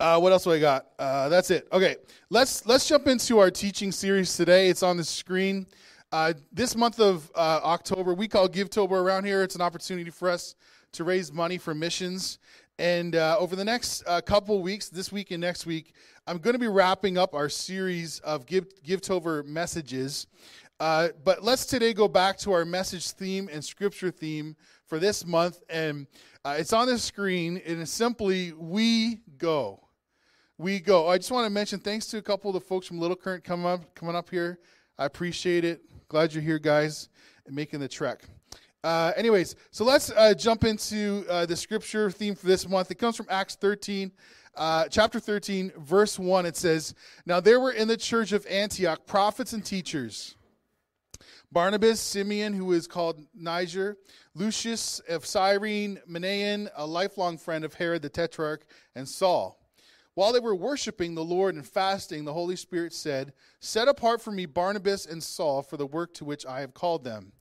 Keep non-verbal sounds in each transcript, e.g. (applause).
Uh, what else do I got? Uh, that's it. Okay, let's let's jump into our teaching series today. It's on the screen. Uh, this month of uh, October, we call GiveTober around here. It's an opportunity for us to raise money for missions. And uh, over the next uh, couple weeks, this week and next week, I'm going to be wrapping up our series of Give GiveTober messages. But let's today go back to our message theme and scripture theme for this month, and it's on the screen. It is simply "We Go." We go. I just want to mention thanks to a couple of the folks from Little Current coming up coming up here. I appreciate it. Glad you're here, guys, and making the trek. Uh, anyways, so let's uh, jump into uh, the scripture theme for this month. It comes from Acts 13, uh, chapter 13, verse 1. It says, Now there were in the church of Antioch prophets and teachers Barnabas, Simeon, who is called Niger, Lucius of Cyrene, Manaen, a lifelong friend of Herod the Tetrarch, and Saul. While they were worshiping the Lord and fasting, the Holy Spirit said, Set apart for me Barnabas and Saul for the work to which I have called them.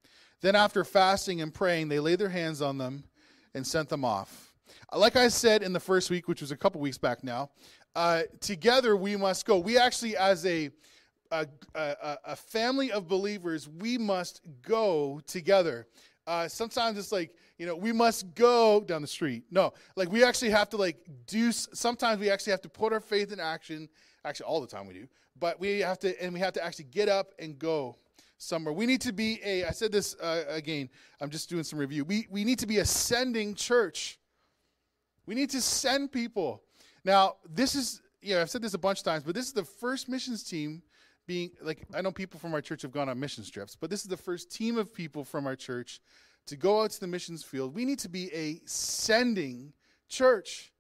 Then, after fasting and praying, they laid their hands on them and sent them off. Like I said in the first week, which was a couple weeks back now, uh, together we must go. We actually, as a, a, a, a family of believers, we must go together. Uh, sometimes it's like, you know, we must go down the street. No, like we actually have to like do, sometimes we actually have to put our faith in action. Actually, all the time we do. But we have to, and we have to actually get up and go somewhere. We need to be a, I said this uh, again, I'm just doing some review. We, we need to be a sending church. We need to send people. Now, this is, you know, I've said this a bunch of times, but this is the first missions team being, like, I know people from our church have gone on mission trips, but this is the first team of people from our church to go out to the missions field. We need to be a sending church.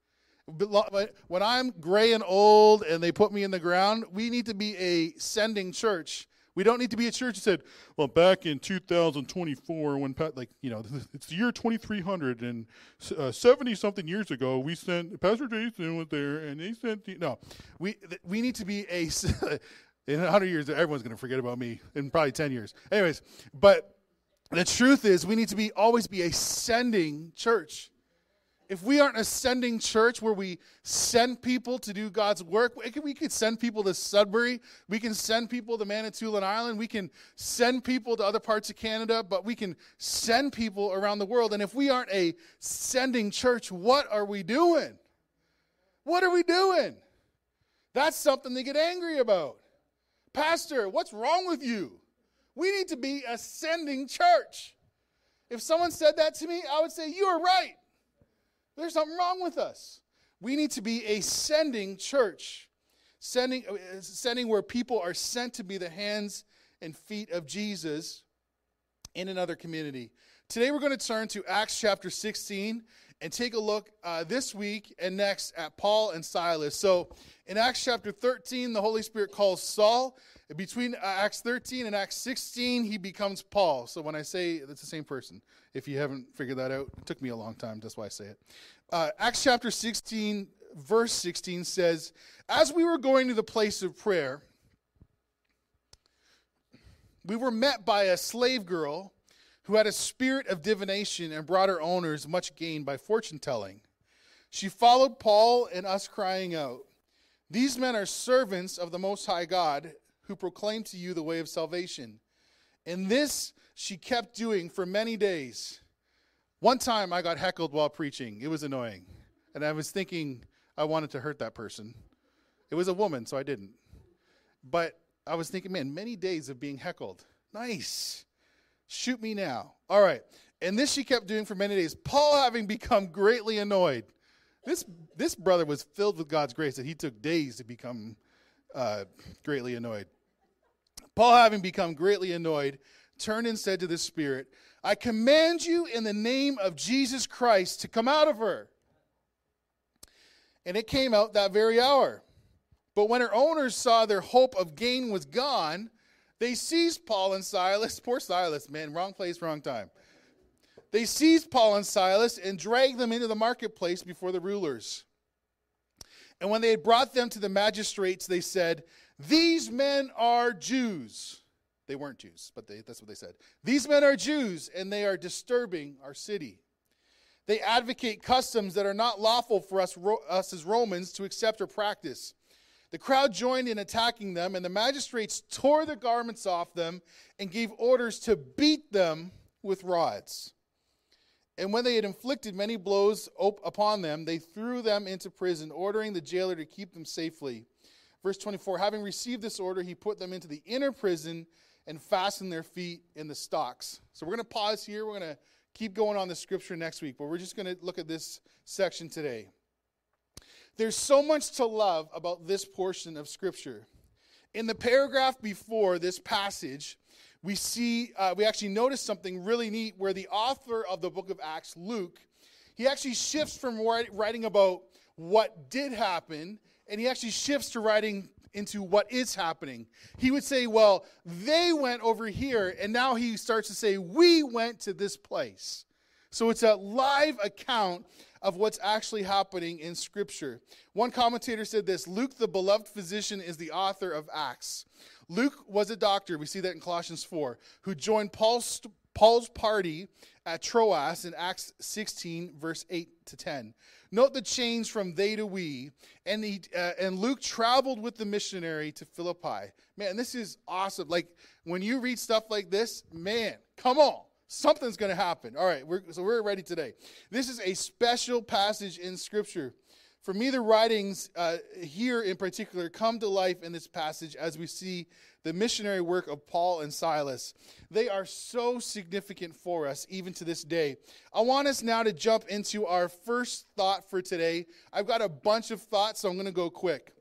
When I'm gray and old and they put me in the ground, we need to be a sending church. We don't need to be a church that said, well, back in 2024, when, like, you know, (laughs) it's the year 2300 and 70 uh, something years ago, we sent, Pastor Jason was there and they sent, no, we, we need to be a, (laughs) in 100 years, everyone's going to forget about me in probably 10 years. Anyways, but the truth is, we need to be always be a sending church. If we aren't a sending church where we send people to do God's work, we could send people to Sudbury. We can send people to Manitoulin Island. We can send people to other parts of Canada, but we can send people around the world. And if we aren't a sending church, what are we doing? What are we doing? That's something they get angry about. Pastor, what's wrong with you? We need to be a sending church. If someone said that to me, I would say, You are right. There's something wrong with us. We need to be a sending church, sending, uh, sending where people are sent to be the hands and feet of Jesus in another community. Today we're going to turn to Acts chapter 16 and take a look uh, this week and next at Paul and Silas. So in Acts chapter 13, the Holy Spirit calls Saul. Between uh, Acts 13 and Acts 16, he becomes Paul. So when I say it's the same person, if you haven't figured that out, it took me a long time. That's why I say it. Uh, Acts chapter 16, verse 16 says, As we were going to the place of prayer, we were met by a slave girl who had a spirit of divination and brought her owners much gain by fortune telling. She followed Paul and us, crying out, These men are servants of the Most High God who proclaim to you the way of salvation. And this she kept doing for many days. One time I got heckled while preaching. It was annoying. And I was thinking I wanted to hurt that person. It was a woman, so I didn't. But I was thinking, man, many days of being heckled. Nice. Shoot me now. All right. And this she kept doing for many days. Paul, having become greatly annoyed, this, this brother was filled with God's grace that he took days to become uh, greatly annoyed. Paul, having become greatly annoyed, turned and said to the Spirit, I command you in the name of Jesus Christ to come out of her. And it came out that very hour. But when her owners saw their hope of gain was gone, they seized Paul and Silas. Poor Silas, man, wrong place, wrong time. They seized Paul and Silas and dragged them into the marketplace before the rulers. And when they had brought them to the magistrates, they said, These men are Jews. They weren't Jews, but they, that's what they said. These men are Jews, and they are disturbing our city. They advocate customs that are not lawful for us, us as Romans to accept or practice. The crowd joined in attacking them, and the magistrates tore the garments off them and gave orders to beat them with rods. And when they had inflicted many blows upon them, they threw them into prison, ordering the jailer to keep them safely. Verse 24 Having received this order, he put them into the inner prison and fastened their feet in the stocks. So we're going to pause here. We're going to keep going on the scripture next week, but we're just going to look at this section today. There's so much to love about this portion of scripture. In the paragraph before this passage, we see, uh, we actually notice something really neat where the author of the book of Acts, Luke, he actually shifts from writing about what did happen, and he actually shifts to writing into what is happening. He would say, Well, they went over here, and now he starts to say, We went to this place. So it's a live account of what's actually happening in Scripture. One commentator said this Luke, the beloved physician, is the author of Acts. Luke was a doctor, we see that in Colossians 4, who joined Paul's, Paul's party at Troas in Acts 16, verse 8 to 10. Note the change from they to we. And, uh, and Luke traveled with the missionary to Philippi. Man, this is awesome. Like, when you read stuff like this, man, come on. Something's going to happen. All right, we're, so we're ready today. This is a special passage in Scripture. For me, the writings uh, here in particular come to life in this passage as we see the missionary work of Paul and Silas. They are so significant for us even to this day. I want us now to jump into our first thought for today. I've got a bunch of thoughts, so I'm going to go quick.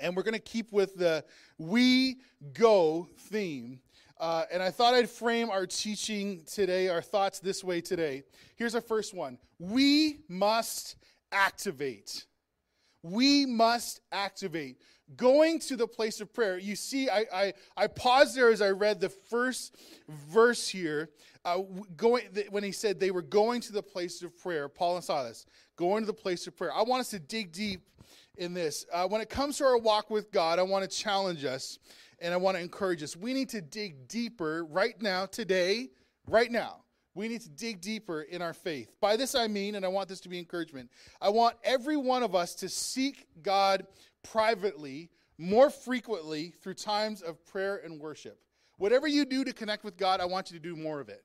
And we're going to keep with the We Go theme. Uh, and I thought I'd frame our teaching today, our thoughts this way today. Here's our first one We must activate. We must activate going to the place of prayer. You see, I, I, I paused there as I read the first verse here. Uh, going when he said they were going to the place of prayer, Paul and Silas going to the place of prayer. I want us to dig deep in this. Uh, when it comes to our walk with God, I want to challenge us and I want to encourage us. We need to dig deeper right now, today, right now. We need to dig deeper in our faith. By this I mean, and I want this to be encouragement, I want every one of us to seek God privately more frequently through times of prayer and worship. Whatever you do to connect with God, I want you to do more of it.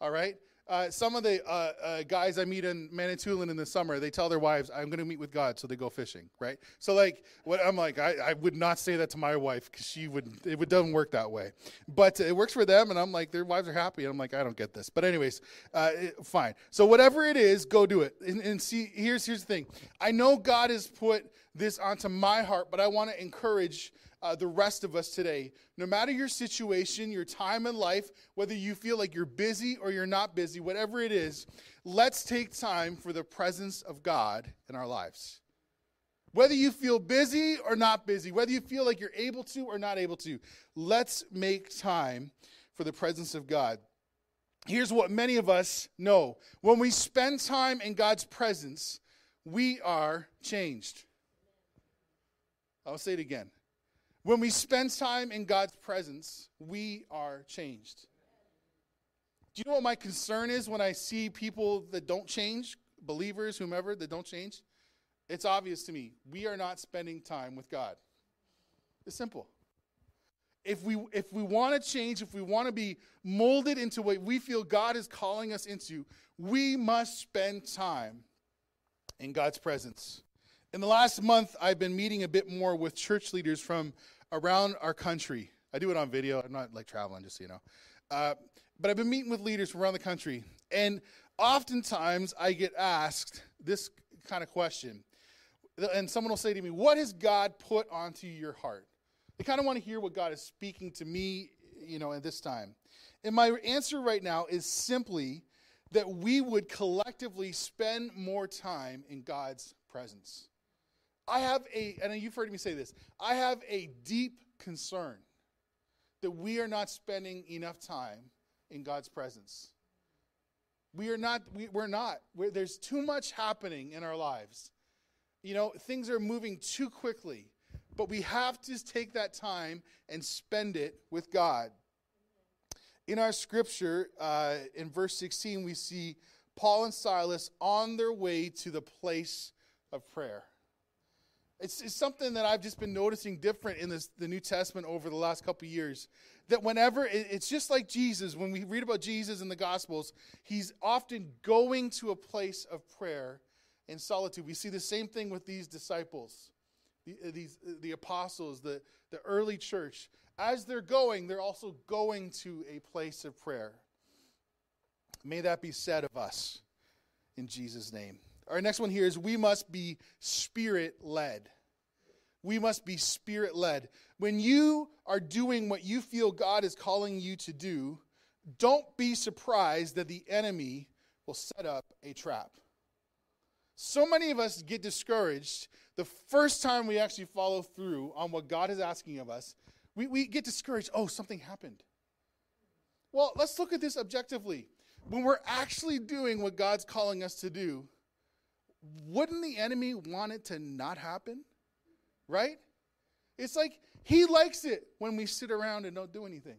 All right? Uh, some of the uh, uh, guys I meet in Manitoulin in the summer, they tell their wives, "I'm going to meet with God," so they go fishing, right? So, like, what I'm like, I, I would not say that to my wife because she would. It would, doesn't work that way, but it works for them, and I'm like, their wives are happy, and I'm like, I don't get this, but anyways, uh, it, fine. So whatever it is, go do it. And, and see, here's here's the thing. I know God has put this onto my heart, but I want to encourage uh, the rest of us today. No matter your situation, your time in life, whether you feel like you're busy or you're not busy, whatever it is, let's take time for the presence of God in our lives. Whether you feel busy or not busy, whether you feel like you're able to or not able to, let's make time for the presence of God. Here's what many of us know when we spend time in God's presence, we are changed. I'll say it again. When we spend time in God's presence, we are changed. Do you know what my concern is when I see people that don't change, believers, whomever, that don't change? It's obvious to me. We are not spending time with God. It's simple. If we, if we want to change, if we want to be molded into what we feel God is calling us into, we must spend time in God's presence. In the last month, I've been meeting a bit more with church leaders from around our country. I do it on video. I'm not like traveling, just so you know. Uh, but I've been meeting with leaders from around the country. And oftentimes I get asked this kind of question. And someone will say to me, What has God put onto your heart? They kind of want to hear what God is speaking to me, you know, at this time. And my answer right now is simply that we would collectively spend more time in God's presence. I have a, and you've heard me say this, I have a deep concern that we are not spending enough time in God's presence. We are not, we, are not. We're, there's too much happening in our lives. You know, things are moving too quickly, but we have to take that time and spend it with God. In our scripture, uh, in verse 16, we see Paul and Silas on their way to the place of prayer. It's, it's something that I've just been noticing different in this, the New Testament over the last couple years. That whenever, it, it's just like Jesus, when we read about Jesus in the Gospels, he's often going to a place of prayer and solitude. We see the same thing with these disciples, the, uh, these, uh, the apostles, the, the early church. As they're going, they're also going to a place of prayer. May that be said of us in Jesus' name. Our next one here is we must be spirit led. We must be spirit led. When you are doing what you feel God is calling you to do, don't be surprised that the enemy will set up a trap. So many of us get discouraged the first time we actually follow through on what God is asking of us. We, we get discouraged. Oh, something happened. Well, let's look at this objectively. When we're actually doing what God's calling us to do, wouldn't the enemy want it to not happen? Right? It's like he likes it when we sit around and don't do anything.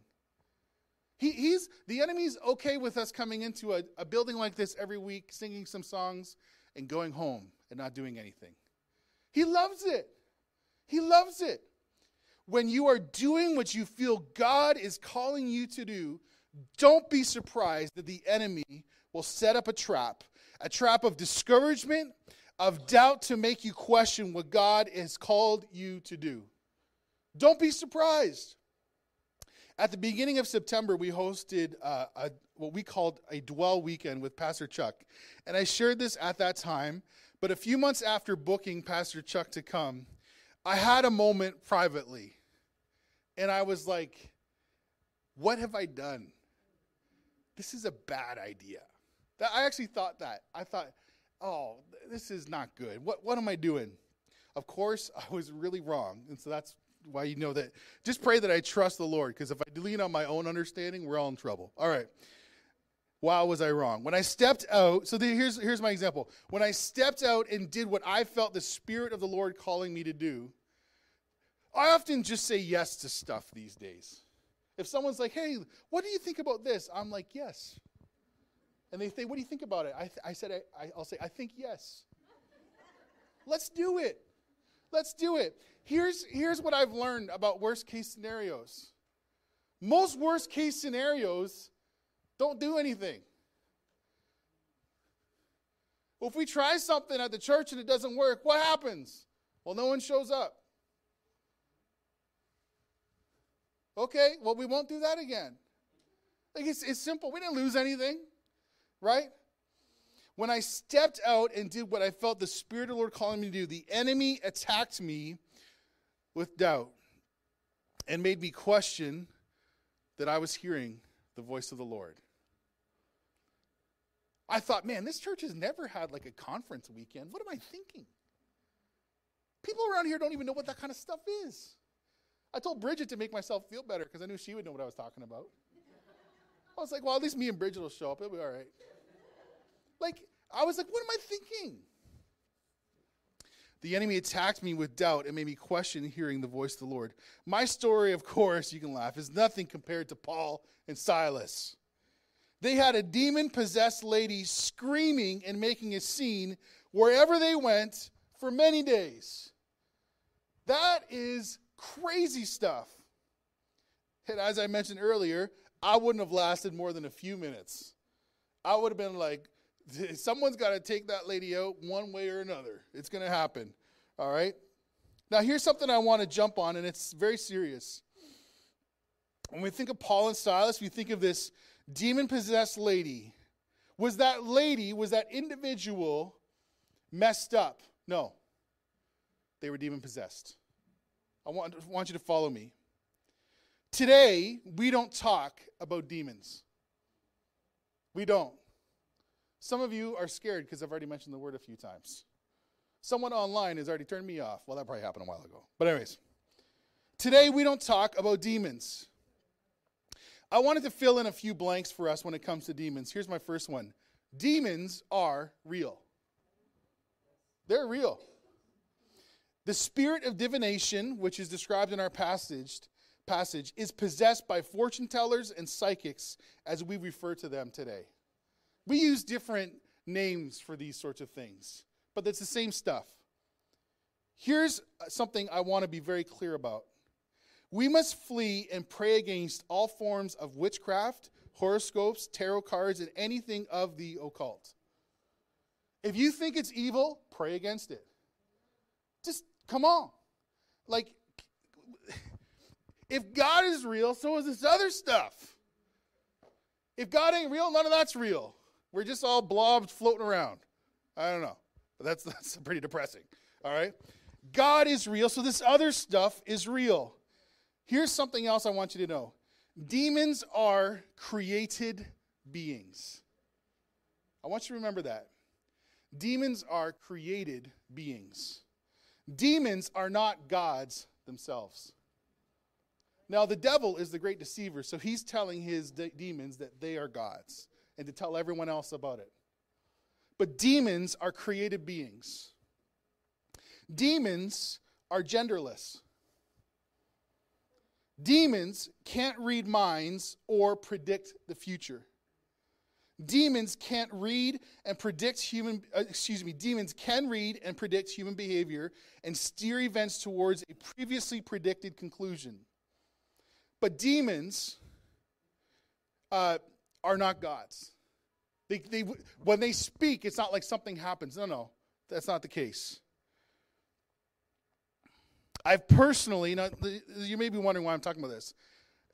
He, he's the enemy's okay with us coming into a, a building like this every week, singing some songs, and going home and not doing anything. He loves it. He loves it. When you are doing what you feel God is calling you to do, don't be surprised that the enemy will set up a trap a trap of discouragement, of doubt to make you question what God has called you to do. Don't be surprised. At the beginning of September, we hosted uh, a, what we called a dwell weekend with Pastor Chuck. And I shared this at that time, but a few months after booking Pastor Chuck to come, I had a moment privately. And I was like, what have I done? This is a bad idea. That, I actually thought that. I thought, oh, this is not good. What, what am I doing? Of course, (laughs) I was really wrong. And so that's why you know that. Just pray that I trust the Lord, because if I lean on my own understanding, we're all in trouble. All right. Wow, was I wrong? When I stepped out, so the, here's, here's my example. When I stepped out and did what I felt the Spirit of the Lord calling me to do, I often just say yes to stuff these days. If someone's like, hey, what do you think about this? I'm like, yes. And they say, What do you think about it? I, th- I said, I, I'll say, I think yes. Let's do it. Let's do it. Here's, here's what I've learned about worst case scenarios most worst case scenarios don't do anything. Well, if we try something at the church and it doesn't work, what happens? Well, no one shows up. Okay, well, we won't do that again. Like it's, it's simple. We didn't lose anything right? When I stepped out and did what I felt the Spirit of the Lord calling me to do, the enemy attacked me with doubt and made me question that I was hearing the voice of the Lord. I thought, man, this church has never had like a conference weekend. What am I thinking? People around here don't even know what that kind of stuff is. I told Bridget to make myself feel better because I knew she would know what I was talking about. I was like, well, at least me and Bridget will show up. It'll be all right. Like, I was like, what am I thinking? The enemy attacked me with doubt and made me question hearing the voice of the Lord. My story, of course, you can laugh, is nothing compared to Paul and Silas. They had a demon possessed lady screaming and making a scene wherever they went for many days. That is crazy stuff. And as I mentioned earlier, I wouldn't have lasted more than a few minutes. I would have been like, (laughs) someone's got to take that lady out one way or another. It's going to happen. All right? Now, here's something I want to jump on, and it's very serious. When we think of Paul and Silas, we think of this demon possessed lady. Was that lady, was that individual messed up? No. They were demon possessed. I want, want you to follow me. Today, we don't talk about demons. We don't. Some of you are scared because I've already mentioned the word a few times. Someone online has already turned me off. Well, that probably happened a while ago. But, anyways, today we don't talk about demons. I wanted to fill in a few blanks for us when it comes to demons. Here's my first one Demons are real, they're real. The spirit of divination, which is described in our passage, passage, is possessed by fortune tellers and psychics as we refer to them today. We use different names for these sorts of things, but it's the same stuff. Here's uh, something I want to be very clear about. We must flee and pray against all forms of witchcraft, horoscopes, tarot cards, and anything of the occult. If you think it's evil, pray against it. Just come on. Like, if God is real, so is this other stuff. If God ain't real, none of that's real. We're just all blobs floating around. I don't know. But that's, (laughs) that's pretty depressing. All right? God is real, so this other stuff is real. Here's something else I want you to know demons are created beings. I want you to remember that. Demons are created beings. Demons are not gods themselves. Now, the devil is the great deceiver, so he's telling his de- demons that they are gods and to tell everyone else about it. But demons are created beings. Demons are genderless. Demons can't read minds or predict the future. Demons can't read and predict human uh, excuse me, demons can read and predict human behavior and steer events towards a previously predicted conclusion. But demons uh, are not gods. They, they, when they speak, it's not like something happens. No, no, that's not the case. I've personally, you, you may be wondering why I'm talking about this.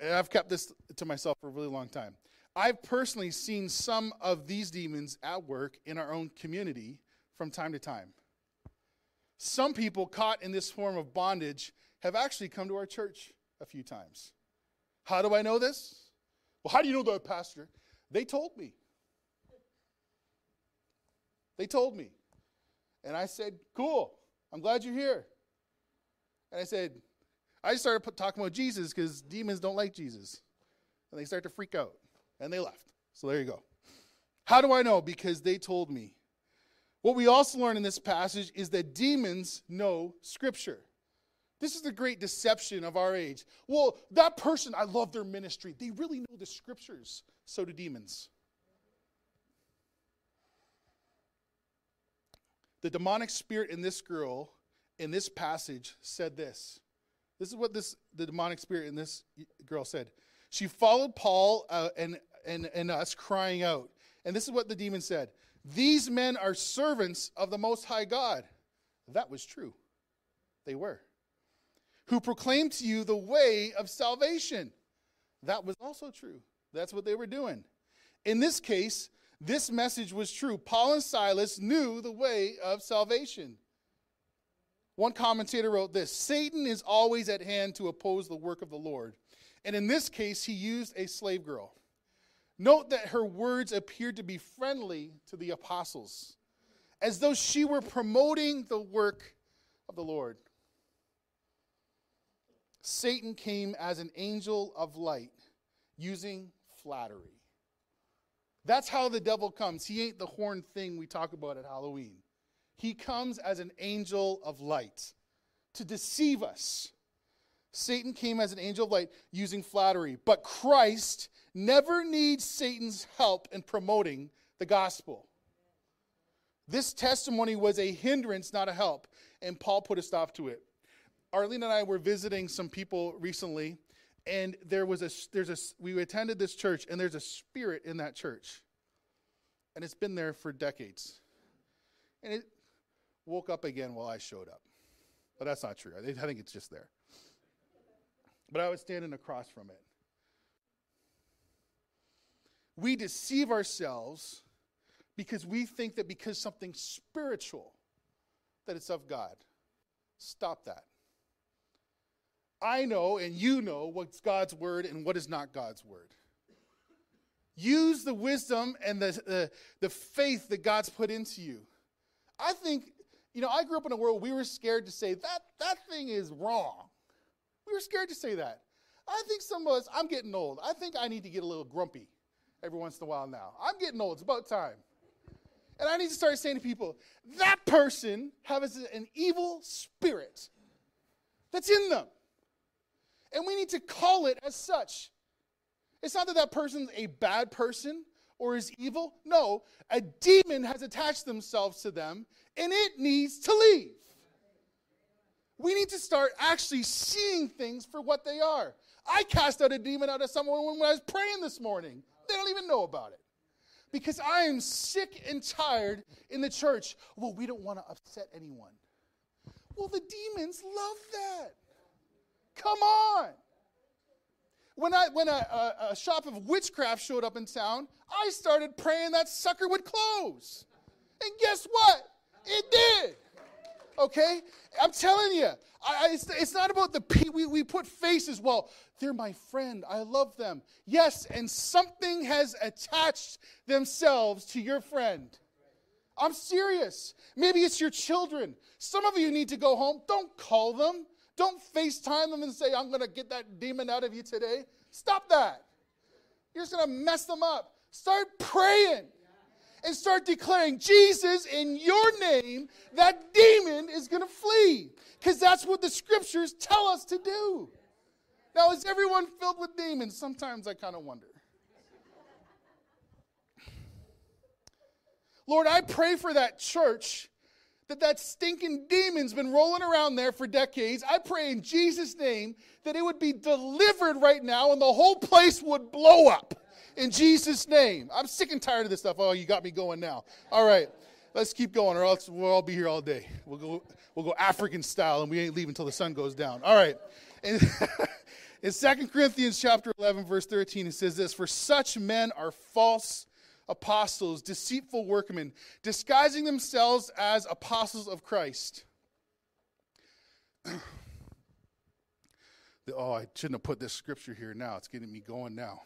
And I've kept this to myself for a really long time. I've personally seen some of these demons at work in our own community from time to time. Some people caught in this form of bondage have actually come to our church a few times. How do I know this? Well, how do you know that, Pastor? They told me. They told me. And I said, Cool, I'm glad you're here. And I said, I started talking about Jesus because demons don't like Jesus. And they start to freak out. And they left. So there you go. How do I know? Because they told me. What we also learn in this passage is that demons know Scripture. This is the great deception of our age. Well, that person, I love their ministry. They really know the Scriptures. So do demons. The demonic spirit in this girl in this passage said this. This is what this the demonic spirit in this girl said. She followed Paul uh, and, and, and us crying out. And this is what the demon said These men are servants of the Most High God. That was true. They were. Who proclaimed to you the way of salvation. That was also true. That's what they were doing. In this case, this message was true. Paul and Silas knew the way of salvation. One commentator wrote this Satan is always at hand to oppose the work of the Lord. And in this case, he used a slave girl. Note that her words appeared to be friendly to the apostles, as though she were promoting the work of the Lord. Satan came as an angel of light using flattery. That's how the devil comes. He ain't the horned thing we talk about at Halloween. He comes as an angel of light to deceive us. Satan came as an angel of light using flattery, but Christ never needs Satan's help in promoting the gospel. This testimony was a hindrance, not a help, and Paul put a stop to it. Arlene and I were visiting some people recently, and there was a there's a we attended this church, and there's a spirit in that church, and it's been there for decades, and it woke up again while I showed up. But that's not true. I think it's just there. But I was standing across from it. We deceive ourselves because we think that because something spiritual, that it's of God. Stop that. I know and you know what's God's word and what is not God's word. Use the wisdom and the, the, the faith that God's put into you. I think you know, I grew up in a world we were scared to say that that thing is wrong. We were scared to say that. I think some of us, I'm getting old. I think I need to get a little grumpy every once in a while now. I'm getting old. It's about time. And I need to start saying to people, that person has an evil spirit that's in them. And we need to call it as such. It's not that that person's a bad person or is evil. No, a demon has attached themselves to them and it needs to leave. We need to start actually seeing things for what they are. I cast out a demon out of someone when I was praying this morning. They don't even know about it. Because I am sick and tired in the church. Well, we don't want to upset anyone. Well, the demons love that. Come on. When, I, when a, a, a shop of witchcraft showed up in town, I started praying that sucker would close. And guess what? It did. Okay? I'm telling you, I, I, it's, it's, not about the we, we put faces. Well, they're my friend. I love them. Yes, and something has attached themselves to your friend. I'm serious. Maybe it's your children. Some of you need to go home. Don't call them. Don't FaceTime them and say, I'm going to get that demon out of you today. Stop that. You're just going to mess them up. Start praying and start declaring, Jesus, in your name, that demon is going to flee. Because that's what the scriptures tell us to do. Now, is everyone filled with demons? Sometimes I kind of wonder. Lord, I pray for that church that that stinking demon's been rolling around there for decades. I pray in Jesus' name that it would be delivered right now and the whole place would blow up in Jesus' name. I'm sick and tired of this stuff. Oh, you got me going now. All right, let's keep going, or else we'll all be here all day. We'll go, we'll go African style, and we ain't leaving until the sun goes down. All right. In, (laughs) in 2 Corinthians chapter 11, verse 13, it says this: For such men are false apostles, deceitful workmen, disguising themselves as apostles of Christ. (clears throat) oh, I shouldn't have put this scripture here now. It's getting me going now.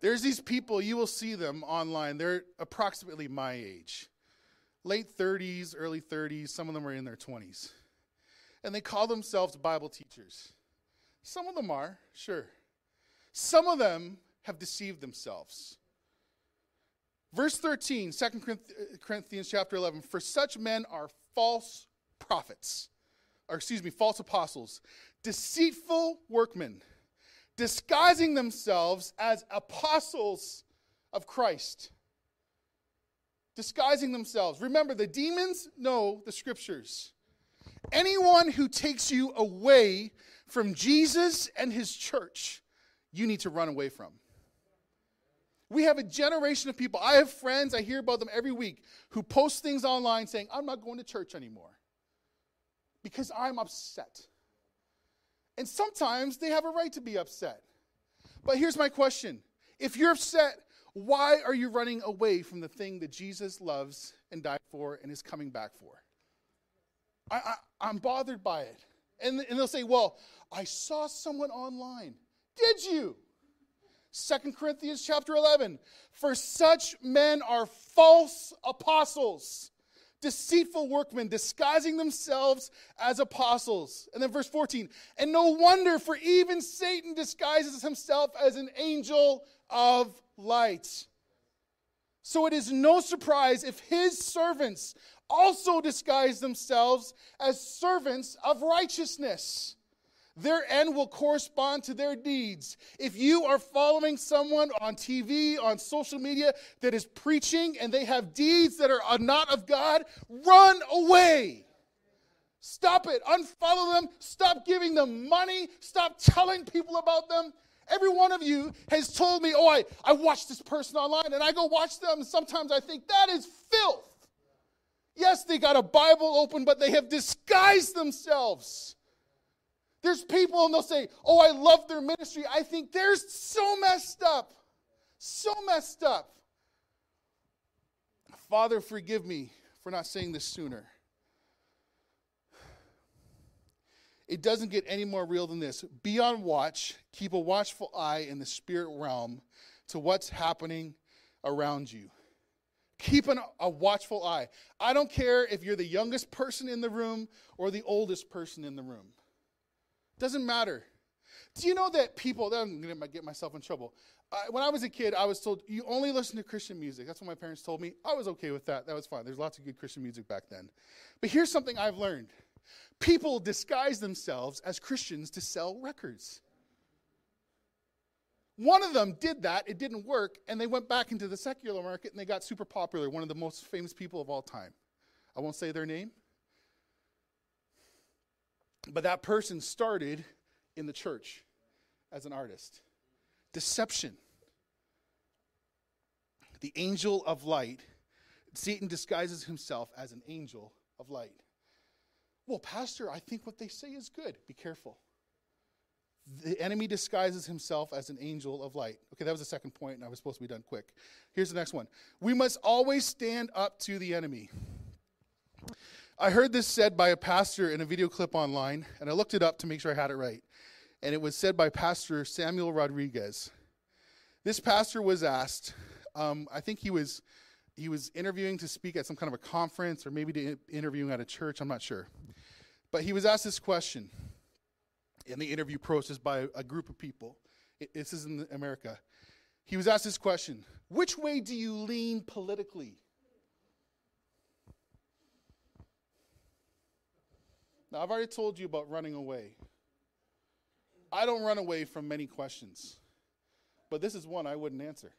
There's these people, you will see them online. They're approximately my age late 30s, early 30s. Some of them are in their 20s and they call themselves Bible teachers. Some of them are, sure. Some of them have deceived themselves. Verse 13, 2 uh, Corinthians chapter 11, for such men are false prophets, or excuse me, false apostles, deceitful workmen, disguising themselves as apostles of Christ. Disguising themselves. Remember, the demons know the scriptures. Anyone who takes you away from Jesus and his church, you need to run away from. We have a generation of people. I have friends, I hear about them every week, who post things online saying, I'm not going to church anymore because I'm upset. And sometimes they have a right to be upset. But here's my question if you're upset, why are you running away from the thing that Jesus loves and died for and is coming back for? I, I, am bothered by it. And, and they'll say, Well, I saw someone online. Did you? Second Corinthians chapter 11. For such men are false apostles, deceitful workmen, disguising themselves as apostles. And then verse 14. And no wonder, for even Satan disguises himself as an angel of light. So it is no surprise if his servants also disguise themselves as servants of righteousness. Their end will correspond to their deeds. If you are following someone on TV, on social media that is preaching and they have deeds that are not of God, run away. Stop it. Unfollow them. Stop giving them money. Stop telling people about them. Every one of you has told me, oh, I, I watched this person online, and I go watch them, sometimes I think that is filth. Yes, they got a Bible open, but they have disguised themselves. There's people and they'll say, Oh, I love their ministry. I think they're so messed up. So messed up. Father, forgive me for not saying this sooner. It doesn't get any more real than this. Be on watch, keep a watchful eye in the spirit realm to what's happening around you. Keep an, a watchful eye. I don't care if you're the youngest person in the room or the oldest person in the room. Doesn't matter. Do you know that people, I'm going to get myself in trouble. Uh, when I was a kid, I was told, you only listen to Christian music. That's what my parents told me. I was okay with that. That was fine. There's lots of good Christian music back then. But here's something I've learned People disguise themselves as Christians to sell records. One of them did that, it didn't work, and they went back into the secular market and they got super popular, one of the most famous people of all time. I won't say their name. But that person started in the church as an artist. Deception. The angel of light. Satan disguises himself as an angel of light. Well, Pastor, I think what they say is good. Be careful. The enemy disguises himself as an angel of light. Okay, that was the second point, and I was supposed to be done quick. Here's the next one. We must always stand up to the enemy. I heard this said by a pastor in a video clip online, and I looked it up to make sure I had it right. And it was said by Pastor Samuel Rodriguez. This pastor was asked, um, I think he was he was interviewing to speak at some kind of a conference or maybe to interviewing at a church, I'm not sure. But he was asked this question in the interview process by a group of people. It, this is in America. He was asked this question Which way do you lean politically? Now, I've already told you about running away. I don't run away from many questions, but this is one I wouldn't answer.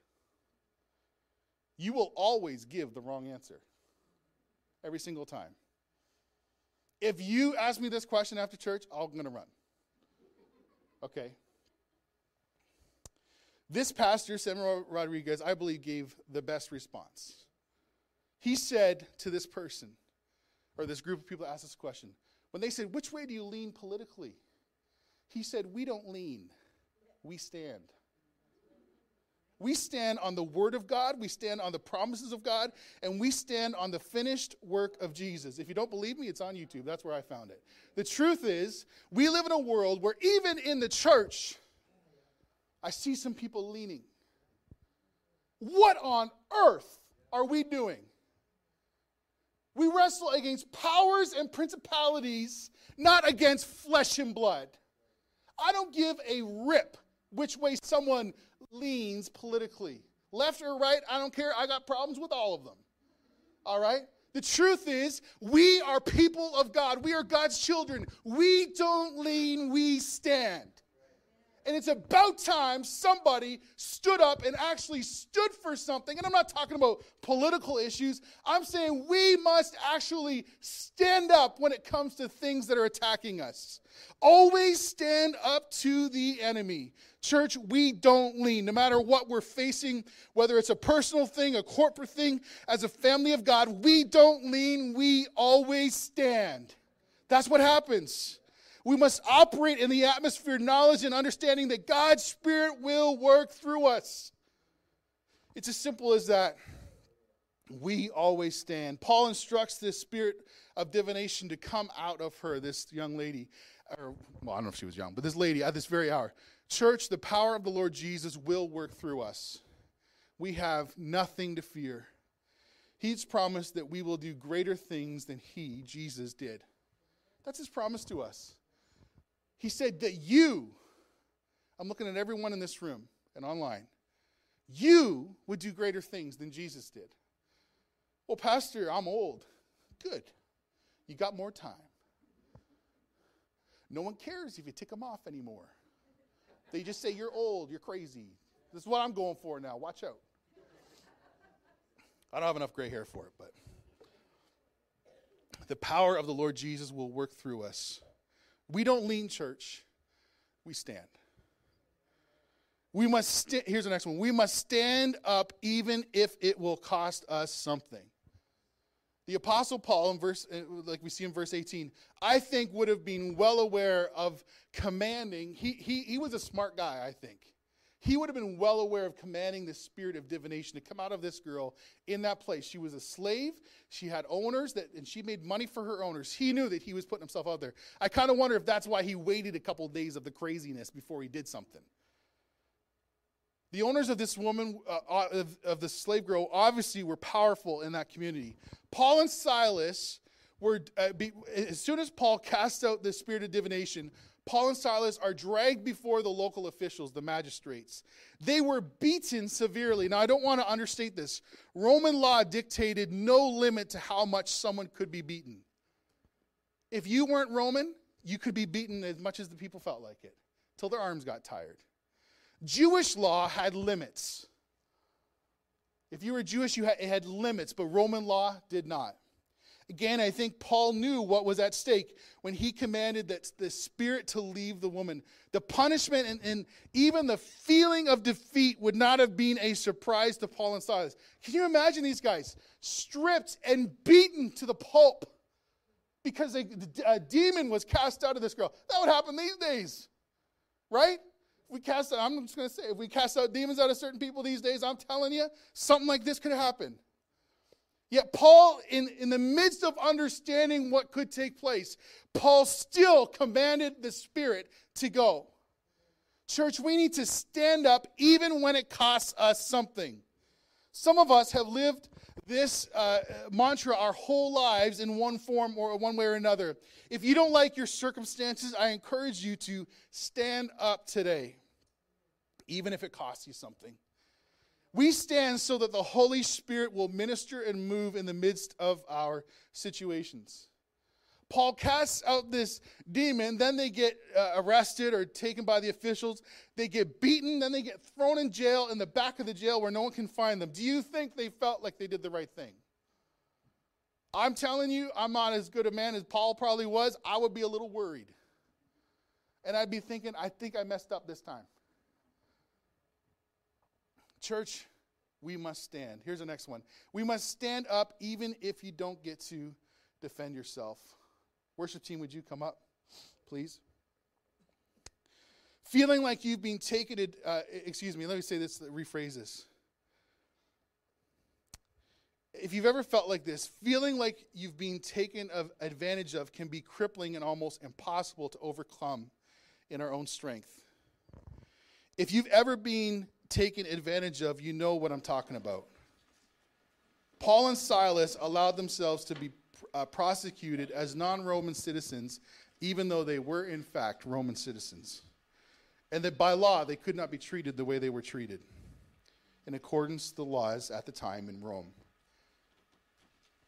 You will always give the wrong answer every single time. If you ask me this question after church, I'm going to run. Okay. This pastor, Samuel Rodriguez, I believe gave the best response. He said to this person, or this group of people asked this question, when they said, Which way do you lean politically? He said, We don't lean, we stand. We stand on the Word of God, we stand on the promises of God, and we stand on the finished work of Jesus. If you don't believe me, it's on YouTube. That's where I found it. The truth is, we live in a world where even in the church, I see some people leaning. What on earth are we doing? We wrestle against powers and principalities, not against flesh and blood. I don't give a rip which way someone leans politically. Left or right, I don't care. I got problems with all of them. All right? The truth is, we are people of God. We are God's children. We don't lean, we stand. And it's about time somebody stood up and actually stood for something. And I'm not talking about political issues. I'm saying we must actually stand up when it comes to things that are attacking us. Always stand up to the enemy. Church, we don't lean. No matter what we're facing, whether it's a personal thing, a corporate thing, as a family of God, we don't lean. We always stand. That's what happens. We must operate in the atmosphere, knowledge, and understanding that God's Spirit will work through us. It's as simple as that. We always stand. Paul instructs this spirit of divination to come out of her, this young lady. Or, well, I don't know if she was young, but this lady at this very hour. Church, the power of the Lord Jesus will work through us. We have nothing to fear. He's promised that we will do greater things than He, Jesus, did. That's His promise to us. He said that you, I'm looking at everyone in this room and online, you would do greater things than Jesus did. Well, Pastor, I'm old. Good. You got more time. No one cares if you tick them off anymore. They just say, You're old, you're crazy. This is what I'm going for now. Watch out. I don't have enough gray hair for it, but the power of the Lord Jesus will work through us. We don't lean church, we stand. We must, st- here's the next one. We must stand up even if it will cost us something. The Apostle Paul, in verse, uh, like we see in verse 18, I think would have been well aware of commanding. He, he, he was a smart guy, I think he would have been well aware of commanding the spirit of divination to come out of this girl in that place. She was a slave. She had owners that, and she made money for her owners. He knew that he was putting himself out there. I kind of wonder if that's why he waited a couple of days of the craziness before he did something. The owners of this woman, uh, uh of, of the slave girl, obviously were powerful in that community. Paul and Silas were, uh, be, as soon as Paul cast out the spirit of divination, Paul and Silas are dragged before the local officials, the magistrates. They were beaten severely. Now, I don't want to understate this. Roman law dictated no limit to how much someone could be beaten. If you weren't Roman, you could be beaten as much as the people felt like it, till their arms got tired. Jewish law had limits. If you were Jewish, you had, it had limits, but Roman law did not. Again, I think Paul knew what was at stake when he commanded that the spirit to leave the woman. The punishment and, and, even the feeling of defeat would not have been a surprise to Paul and Silas. Can you imagine these guys stripped and beaten to the pulp because a, a demon was cast out of this girl? That would happen these days, right? We cast out, I'm just going to say, if we cast out demons out of certain people these days, I'm telling you, something like this could happen. Yet, Paul, in, in the midst of understanding what could take place, Paul still commanded the Spirit to go. Church, we need to stand up even when it costs us something. Some of us have lived this uh, mantra our whole lives in one form or one way or another. If you don't like your circumstances, I encourage you to stand up today, even if it costs you something. We stand so that the Holy Spirit will minister and move in the midst of our situations. Paul casts out this demon, then they get uh, arrested or taken by the officials. They get beaten, then they get thrown in jail in the back of the jail where no one can find them. Do you think they felt like they did the right thing? I'm telling you, I'm not as good a man as Paul probably was. I would be a little worried. And I'd be thinking, I think I messed up this time. Church, we must stand. Here's the next one. We must stand up even if you don't get to defend yourself. Worship team, would you come up, please? Feeling like you've been taken, uh, excuse me, let me say this, rephrase this. If you've ever felt like this, feeling like you've been taken of advantage of can be crippling and almost impossible to overcome in our own strength. If you've ever been taken advantage of, you know what I'm talking about. Paul and Silas allowed themselves to be uh, prosecuted as non Roman citizens, even though they were, in fact, Roman citizens. And that by law, they could not be treated the way they were treated, in accordance to the laws at the time in Rome.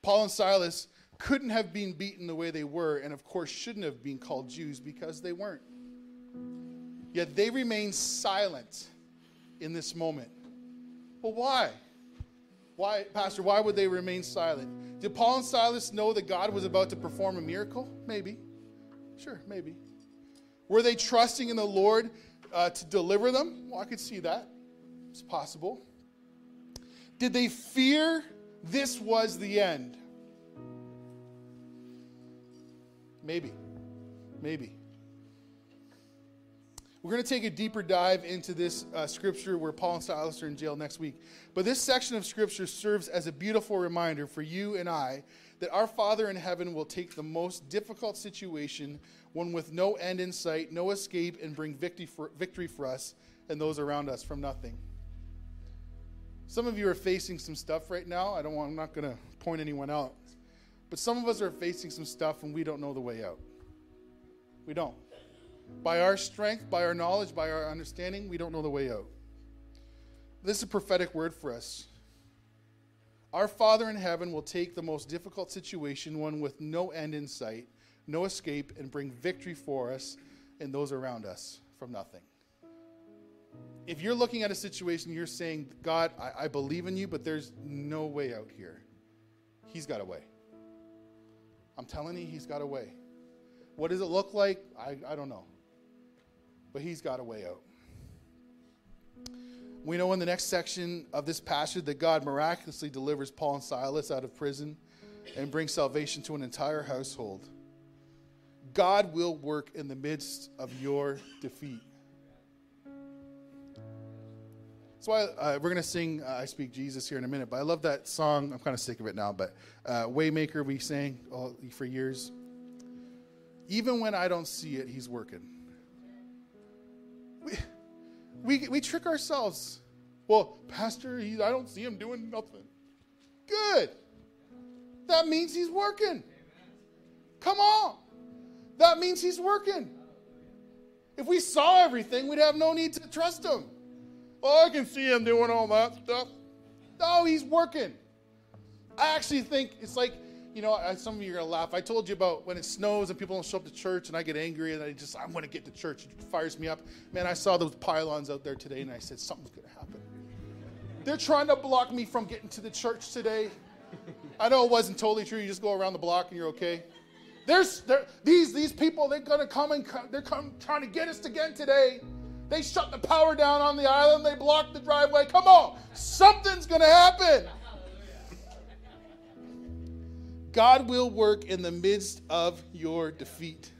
Paul and Silas couldn't have been beaten the way they were, and of course, shouldn't have been called Jews because they weren't. Yet they remained silent in this moment. Well, why? Why, Pastor, why would they remain silent? Did Paul and Silas know that God was about to perform a miracle? Maybe. Sure, maybe. Were they trusting in the Lord uh, to deliver them? Well, I could see that. It's possible. Did they fear this was the end? Maybe. Maybe. We're going to take a deeper dive into this uh, scripture where Paul and Silas are in jail next week. But this section of scripture serves as a beautiful reminder for you and I that our Father in heaven will take the most difficult situation, one with no end in sight, no escape, and bring victory for, victory for us and those around us from nothing. Some of you are facing some stuff right now. I don't want, I'm not going to point anyone out. But some of us are facing some stuff and we don't know the way out. We don't. By our strength, by our knowledge, by our understanding, we don't know the way out. This is a prophetic word for us. Our Father in heaven will take the most difficult situation, one with no end in sight, no escape, and bring victory for us and those around us from nothing. If you're looking at a situation, you're saying, God, I, I believe in you, but there's no way out here. He's got a way. I'm telling you, He's got a way. What does it look like? I, I don't know but he's got a way out. We know in the next section of this passage that God miraculously delivers Paul and Silas out of prison and brings salvation to an entire household. God will work in the midst of your defeat. That's why uh, we're going to sing uh, I Speak Jesus here in a minute. But I love that song. I'm kind of sick of it now. But uh, Waymaker, we sang all, for years. Even when I don't see it, He's working we, we, we trick ourselves. Well, Pastor, he, I don't see him doing nothing. Good. That means he's working. Come on. That means he's working. If we saw everything, we'd have no need to trust him. Oh, I can see him doing all that stuff. No, he's working. I actually think it's like You know, I, some of you are gonna laugh. I told you about when it snows and people don't show up to church, and I get angry, and I just I'm gonna get to church. It fires me up. Man, I saw those pylons out there today, and I said something's gonna happen. They're trying to block me from getting to the church today. I know it wasn't totally true. You just go around the block and you're okay. There's there, these these people. They're gonna come and come, they're come, trying to get us again today. They shut the power down on the island. They blocked the driveway. Come on, something's gonna happen. God will work in the midst of your defeat.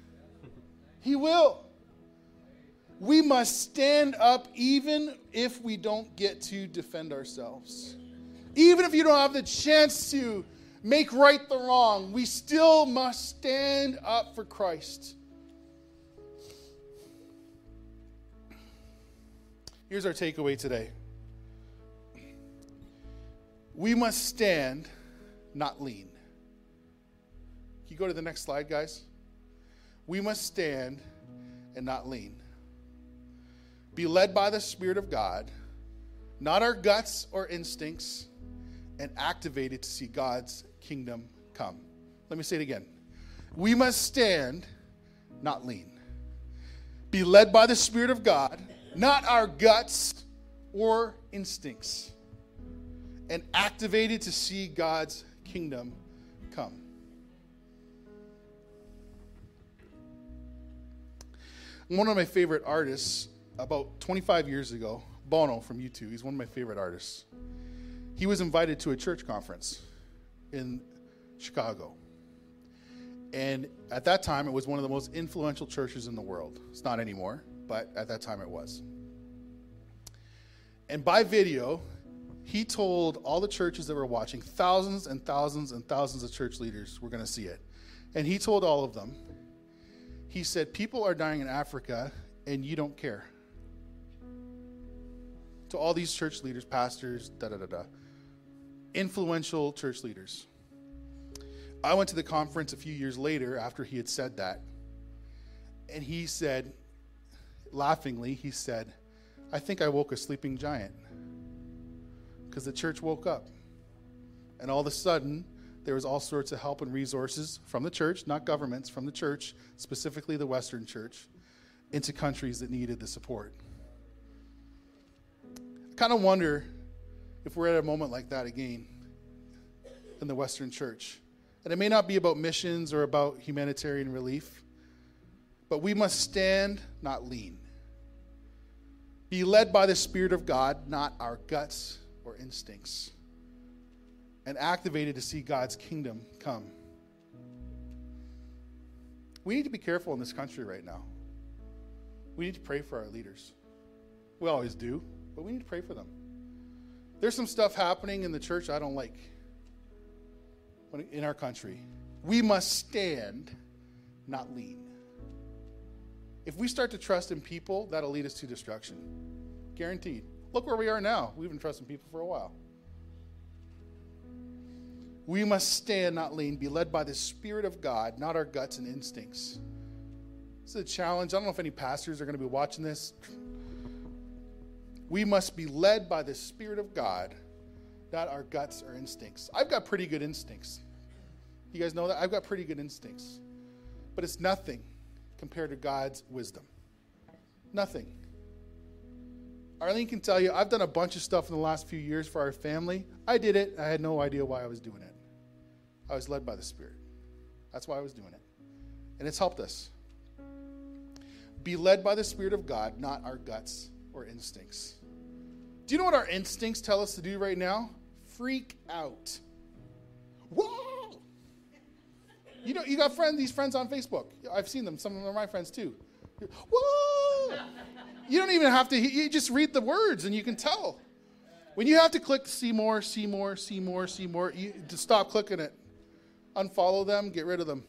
He will. We must stand up even if we don't get to defend ourselves. Even if you don't have the chance to make right the wrong, we still must stand up for Christ. Here's our takeaway today we must stand, not lean. You go to the next slide, guys? We must stand and not lean. Be led by the Spirit of God, not our guts or instincts, and activated to see God's kingdom come. Let me say it again. We must stand, not lean. Be led by the Spirit of God, not our guts or instincts, and activated to see God's kingdom come. One of my favorite artists, about 25 years ago, Bono from U2, he's one of my favorite artists. He was invited to a church conference in Chicago. And at that time, it was one of the most influential churches in the world. It's not anymore, but at that time it was. And by video, he told all the churches that were watching, thousands and thousands and thousands of church leaders were going to see it. And he told all of them, he said, People are dying in Africa and you don't care. To all these church leaders, pastors, da da da da, influential church leaders. I went to the conference a few years later after he had said that. And he said, laughingly, he said, I think I woke a sleeping giant. Because the church woke up. And all of a sudden, there was all sorts of help and resources from the church, not governments, from the church, specifically the Western church, into countries that needed the support. I kind of wonder if we're at a moment like that again in the Western church. And it may not be about missions or about humanitarian relief, but we must stand, not lean. Be led by the Spirit of God, not our guts or instincts and activated to see God's kingdom come. We need to be careful in this country right now. We need to pray for our leaders. We always do, but we need to pray for them. There's some stuff happening in the church I don't like in our country. We must stand, not lean. If we start to trust in people, that'll lead us to destruction. Guaranteed. Look where we are now. We've been trusting people for a while. We must stand, not lean, be led by the Spirit of God, not our guts and instincts. This is a challenge. I don't know if any pastors are going to be watching this. We must be led by the Spirit of God, not our guts or instincts. I've got pretty good instincts. You guys know that? I've got pretty good instincts. But it's nothing compared to God's wisdom. Nothing. Arlene can tell you, I've done a bunch of stuff in the last few years for our family. I did it. I had no idea why I was doing it. I was led by the Spirit. That's why I was doing it. And it's helped us. Be led by the Spirit of God, not our guts or instincts. Do you know what our instincts tell us to do right now? Freak out. Whoa! You know, you got friends, these friends on Facebook. I've seen them. Some of them are my friends too. Whoa! You don't even have to, you just read the words and you can tell. When you have to click see more, see more, see more, see more, you, to stop clicking it unfollow them, get rid of them.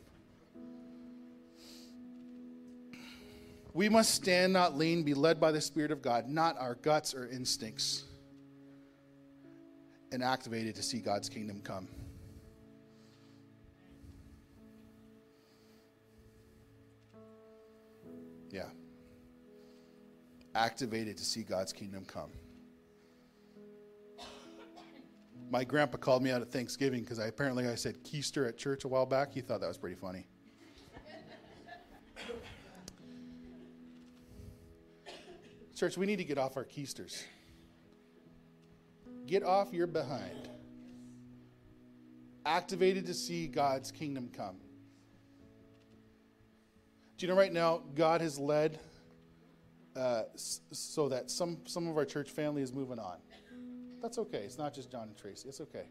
We must stand, not lean, be led by the Spirit of God, not our guts or instincts, and activated to see God's kingdom come. Yeah. Activated to see God's kingdom come. My grandpa called me out at Thanksgiving because I apparently I said keister at church a while back. He thought that was pretty funny. Church, we need to get off our keisters. Get off your behind. Activated to see God's kingdom come. Do you know right now, God has led uh, so that some, some of our church family is moving on. That's okay. It's not just John and Tracy. It's okay.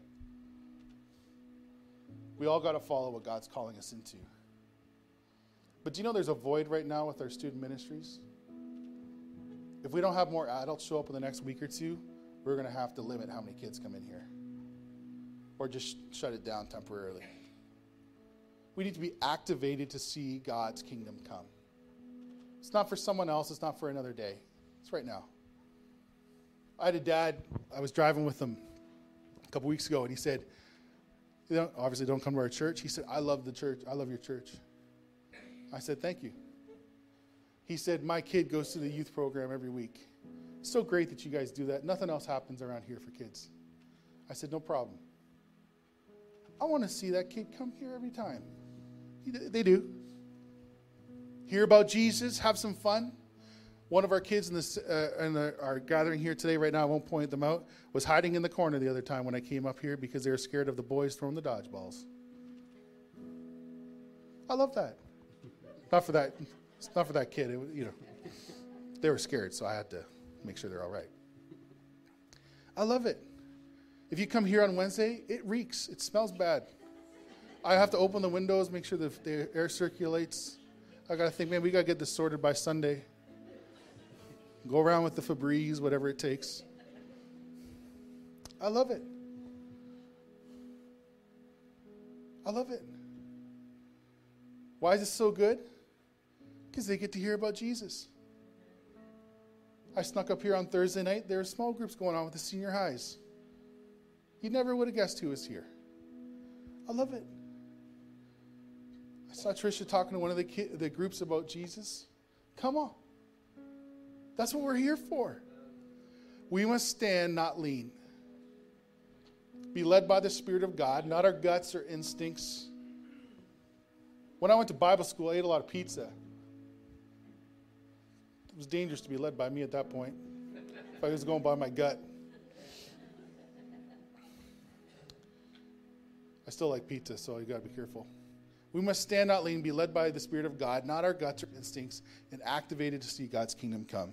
We all got to follow what God's calling us into. But do you know there's a void right now with our student ministries? If we don't have more adults show up in the next week or two, we're going to have to limit how many kids come in here or just shut it down temporarily. We need to be activated to see God's kingdom come. It's not for someone else, it's not for another day. It's right now. I had a dad, I was driving with him a couple weeks ago, and he said, you don't, obviously don't come to our church. He said, I love the church. I love your church. I said, thank you. He said, my kid goes to the youth program every week. So great that you guys do that. Nothing else happens around here for kids. I said, no problem. I want to see that kid come here every time. They do hear about Jesus, have some fun. One of our kids in, this, uh, in the, our gathering here today, right now, I won't point them out, was hiding in the corner the other time when I came up here because they were scared of the boys throwing the dodgeballs. I love that. Not for that, not for that kid. It, you know, they were scared, so I had to make sure they're all right. I love it. If you come here on Wednesday, it reeks. It smells bad. I have to open the windows, make sure the, the air circulates. I got to think, man, we got to get this sorted by Sunday. Go around with the Febreze, whatever it takes. I love it. I love it. Why is it so good? Because they get to hear about Jesus. I snuck up here on Thursday night. There were small groups going on with the senior highs. You never would have guessed who was here. I love it I saw Trisha talking to one of the, ki- the groups about Jesus. Come on. That's what we're here for. We must stand, not lean. Be led by the Spirit of God, not our guts or instincts. When I went to Bible school, I ate a lot of pizza. It was dangerous to be led by me at that point if I was going by my gut. I still like pizza, so you got to be careful. We must stand, not lean, be led by the Spirit of God, not our guts or instincts, and activated to see God's kingdom come.